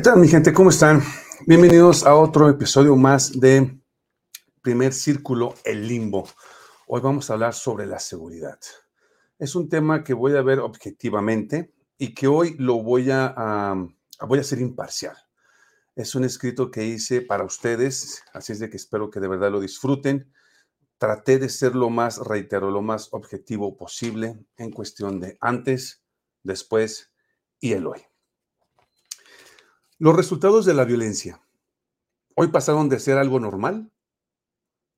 ¿Qué tal mi gente? ¿Cómo están? Bienvenidos a otro episodio más de Primer Círculo, el limbo. Hoy vamos a hablar sobre la seguridad. Es un tema que voy a ver objetivamente y que hoy lo voy a, a voy a hacer imparcial. Es un escrito que hice para ustedes, así es de que espero que de verdad lo disfruten. Traté de ser lo más, reitero, lo más objetivo posible en cuestión de antes, después y el hoy. Los resultados de la violencia hoy pasaron de ser algo normal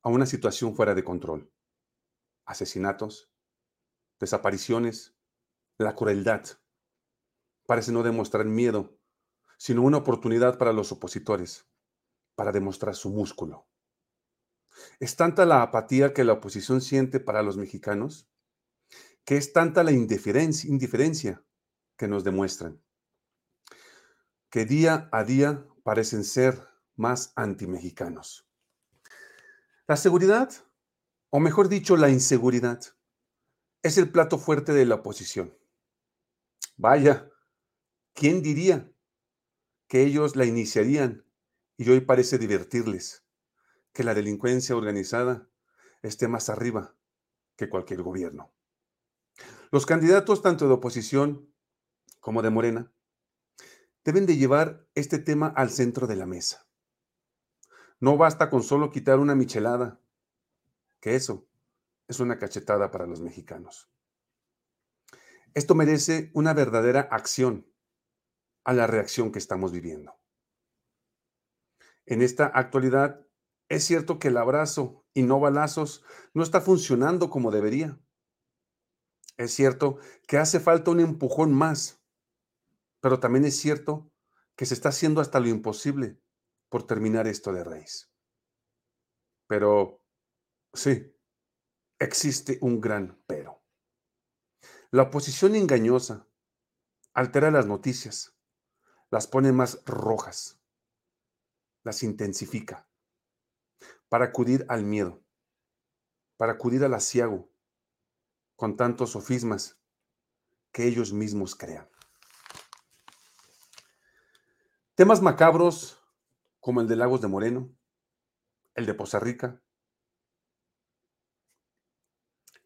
a una situación fuera de control. Asesinatos, desapariciones, la crueldad. Parece no demostrar miedo, sino una oportunidad para los opositores, para demostrar su músculo. Es tanta la apatía que la oposición siente para los mexicanos, que es tanta la indiferencia, que nos demuestran que día a día parecen ser más antimexicanos. La seguridad, o mejor dicho, la inseguridad, es el plato fuerte de la oposición. Vaya, ¿quién diría que ellos la iniciarían y hoy parece divertirles que la delincuencia organizada esté más arriba que cualquier gobierno? Los candidatos tanto de oposición como de Morena deben de llevar este tema al centro de la mesa. No basta con solo quitar una michelada, que eso es una cachetada para los mexicanos. Esto merece una verdadera acción a la reacción que estamos viviendo. En esta actualidad, es cierto que el abrazo y no balazos no está funcionando como debería. Es cierto que hace falta un empujón más pero también es cierto que se está haciendo hasta lo imposible por terminar esto de raíz. Pero sí, existe un gran pero. La oposición engañosa altera las noticias, las pone más rojas, las intensifica para acudir al miedo, para acudir al asiago con tantos sofismas que ellos mismos crean. Temas macabros como el de Lagos de Moreno, el de Poza Rica,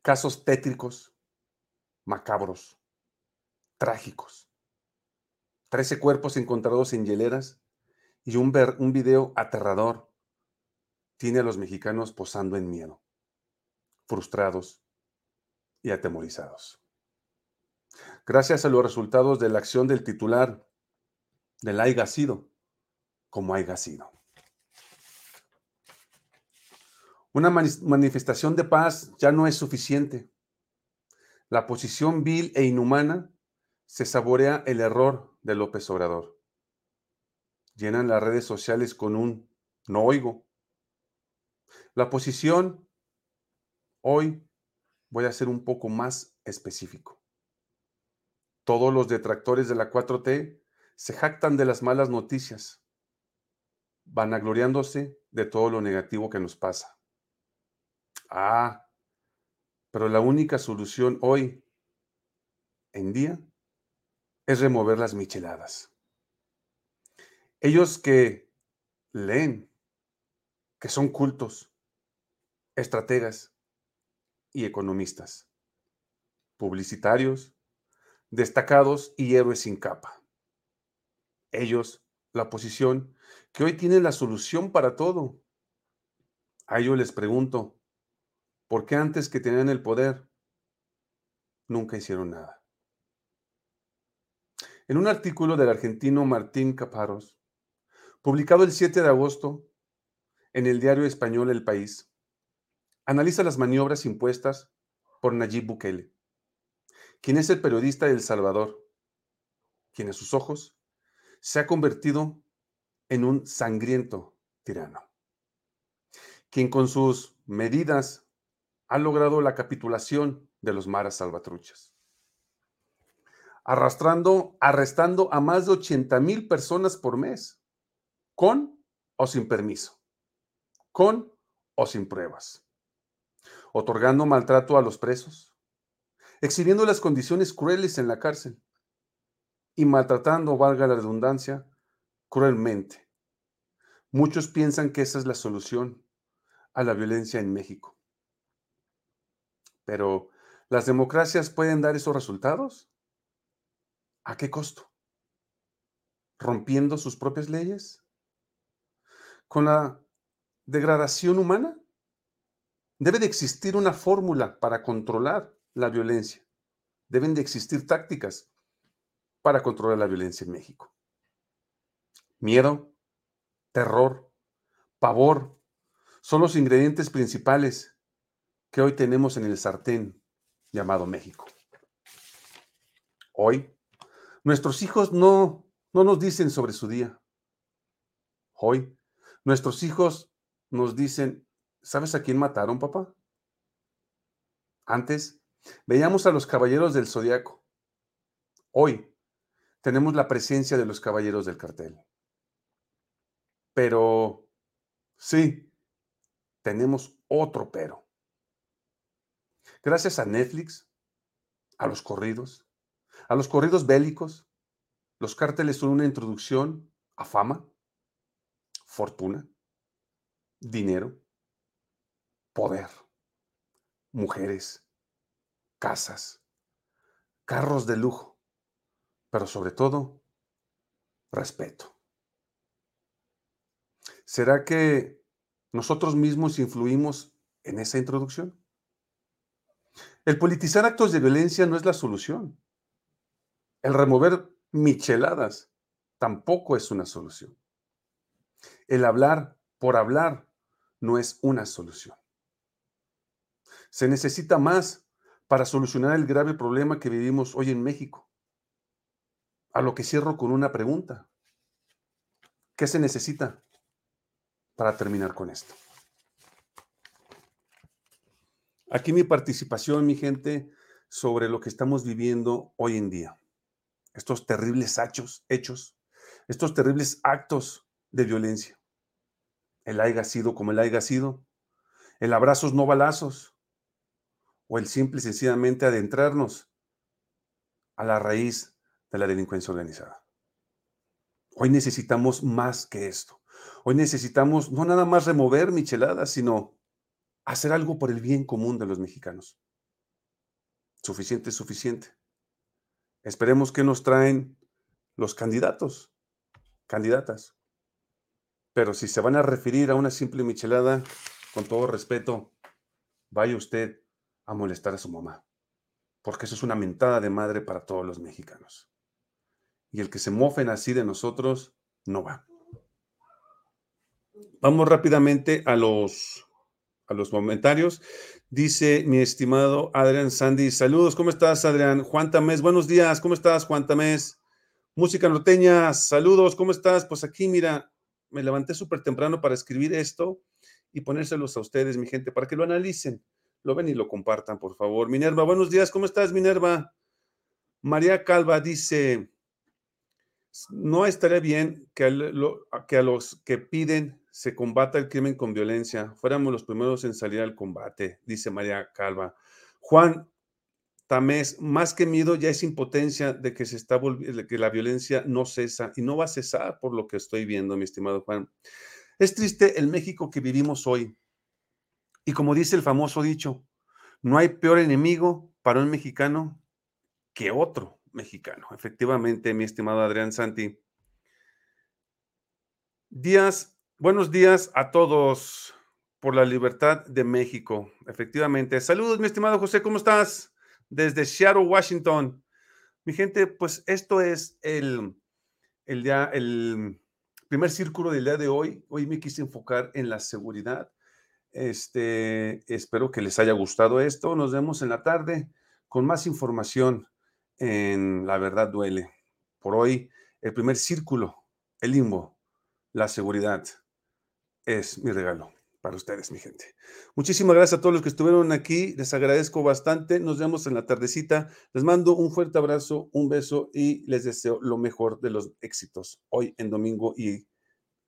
casos tétricos, macabros, trágicos. Trece cuerpos encontrados en hieleras y un, un video aterrador tiene a los mexicanos posando en miedo, frustrados y atemorizados. Gracias a los resultados de la acción del titular del haya sido como haya sido. Una manifestación de paz ya no es suficiente. La posición vil e inhumana se saborea el error de López Obrador. Llenan las redes sociales con un no oigo. La posición, hoy voy a ser un poco más específico. Todos los detractores de la 4T se jactan de las malas noticias, vanagloriándose de todo lo negativo que nos pasa. Ah, pero la única solución hoy en día es remover las micheladas. Ellos que leen, que son cultos, estrategas y economistas, publicitarios, destacados y héroes sin capa ellos, la oposición, que hoy tienen la solución para todo. A ellos les pregunto, ¿por qué antes que tenían el poder nunca hicieron nada? En un artículo del argentino Martín Caparos, publicado el 7 de agosto en el diario español El País, analiza las maniobras impuestas por Nayib Bukele, quien es el periodista de El Salvador, quien a sus ojos se ha convertido en un sangriento tirano, quien con sus medidas ha logrado la capitulación de los maras salvatruchas, arrastrando, arrestando a más de 80 mil personas por mes, con o sin permiso, con o sin pruebas, otorgando maltrato a los presos, exhibiendo las condiciones crueles en la cárcel, y maltratando, valga la redundancia, cruelmente. Muchos piensan que esa es la solución a la violencia en México. Pero, ¿las democracias pueden dar esos resultados? ¿A qué costo? ¿Rompiendo sus propias leyes? ¿Con la degradación humana? Debe de existir una fórmula para controlar la violencia. Deben de existir tácticas para controlar la violencia en México. Miedo, terror, pavor son los ingredientes principales que hoy tenemos en el sartén llamado México. Hoy, nuestros hijos no, no nos dicen sobre su día. Hoy, nuestros hijos nos dicen, ¿sabes a quién mataron, papá? Antes, veíamos a los caballeros del zodiaco. Hoy, tenemos la presencia de los caballeros del cartel. Pero sí, tenemos otro pero. Gracias a Netflix, a los corridos, a los corridos bélicos, los cárteles son una introducción a fama, fortuna, dinero, poder, mujeres, casas, carros de lujo pero sobre todo, respeto. ¿Será que nosotros mismos influimos en esa introducción? El politizar actos de violencia no es la solución. El remover micheladas tampoco es una solución. El hablar por hablar no es una solución. Se necesita más para solucionar el grave problema que vivimos hoy en México. A lo que cierro con una pregunta. ¿Qué se necesita para terminar con esto? Aquí mi participación, mi gente, sobre lo que estamos viviendo hoy en día. Estos terribles hechos, hechos estos terribles actos de violencia. El haya sido como el haya sido. El abrazos no balazos. O el simple y sencillamente adentrarnos a la raíz de la delincuencia organizada. Hoy necesitamos más que esto. Hoy necesitamos no nada más remover micheladas, sino hacer algo por el bien común de los mexicanos. Suficiente es suficiente. Esperemos que nos traen los candidatos, candidatas. Pero si se van a referir a una simple michelada, con todo respeto, vaya usted a molestar a su mamá, porque eso es una mentada de madre para todos los mexicanos y el que se mofen así de nosotros no va. Vamos rápidamente a los, a los comentarios. Dice mi estimado Adrián Sandy, saludos, ¿cómo estás Adrián? Juan Tamés, buenos días, ¿cómo estás Juan Tamés? Música norteña, saludos, ¿cómo estás? Pues aquí, mira, me levanté súper temprano para escribir esto y ponérselos a ustedes, mi gente, para que lo analicen, lo ven y lo compartan, por favor. Minerva, buenos días, ¿cómo estás, Minerva? María Calva dice, no estaría bien que a, los que piden se combata el crimen con violencia. Fuéramos los primeros en salir al combate, dice María Calva. Juan Tamés, más que miedo ya es impotencia de que se está de que la violencia no cesa y no va a cesar por lo que estoy viendo, mi estimado Juan. Es triste el México que vivimos hoy. Y como dice el famoso dicho, no hay peor enemigo para un mexicano que otro mexicano. Efectivamente, mi estimado Adrián Santi. Días, buenos días a todos por la libertad de México. Efectivamente. Saludos, mi estimado José, ¿cómo estás? Desde Seattle, Washington. Mi gente, pues esto es el, el, día, el primer círculo del día de hoy. Hoy me quise enfocar en la seguridad. Este, espero que les haya gustado esto. Nos vemos en la tarde con más información en La verdad duele. Por hoy, el primer círculo, el limbo, la seguridad, es mi regalo para ustedes, mi gente. Muchísimas gracias a todos los que estuvieron aquí. Les agradezco bastante. Nos vemos en la tardecita. Les mando un fuerte abrazo, un beso y les deseo lo mejor de los éxitos hoy en domingo y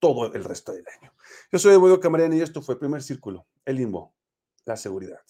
todo el resto del año. Yo soy Evoyo Camarena y esto fue Primer Círculo, el limbo, la seguridad.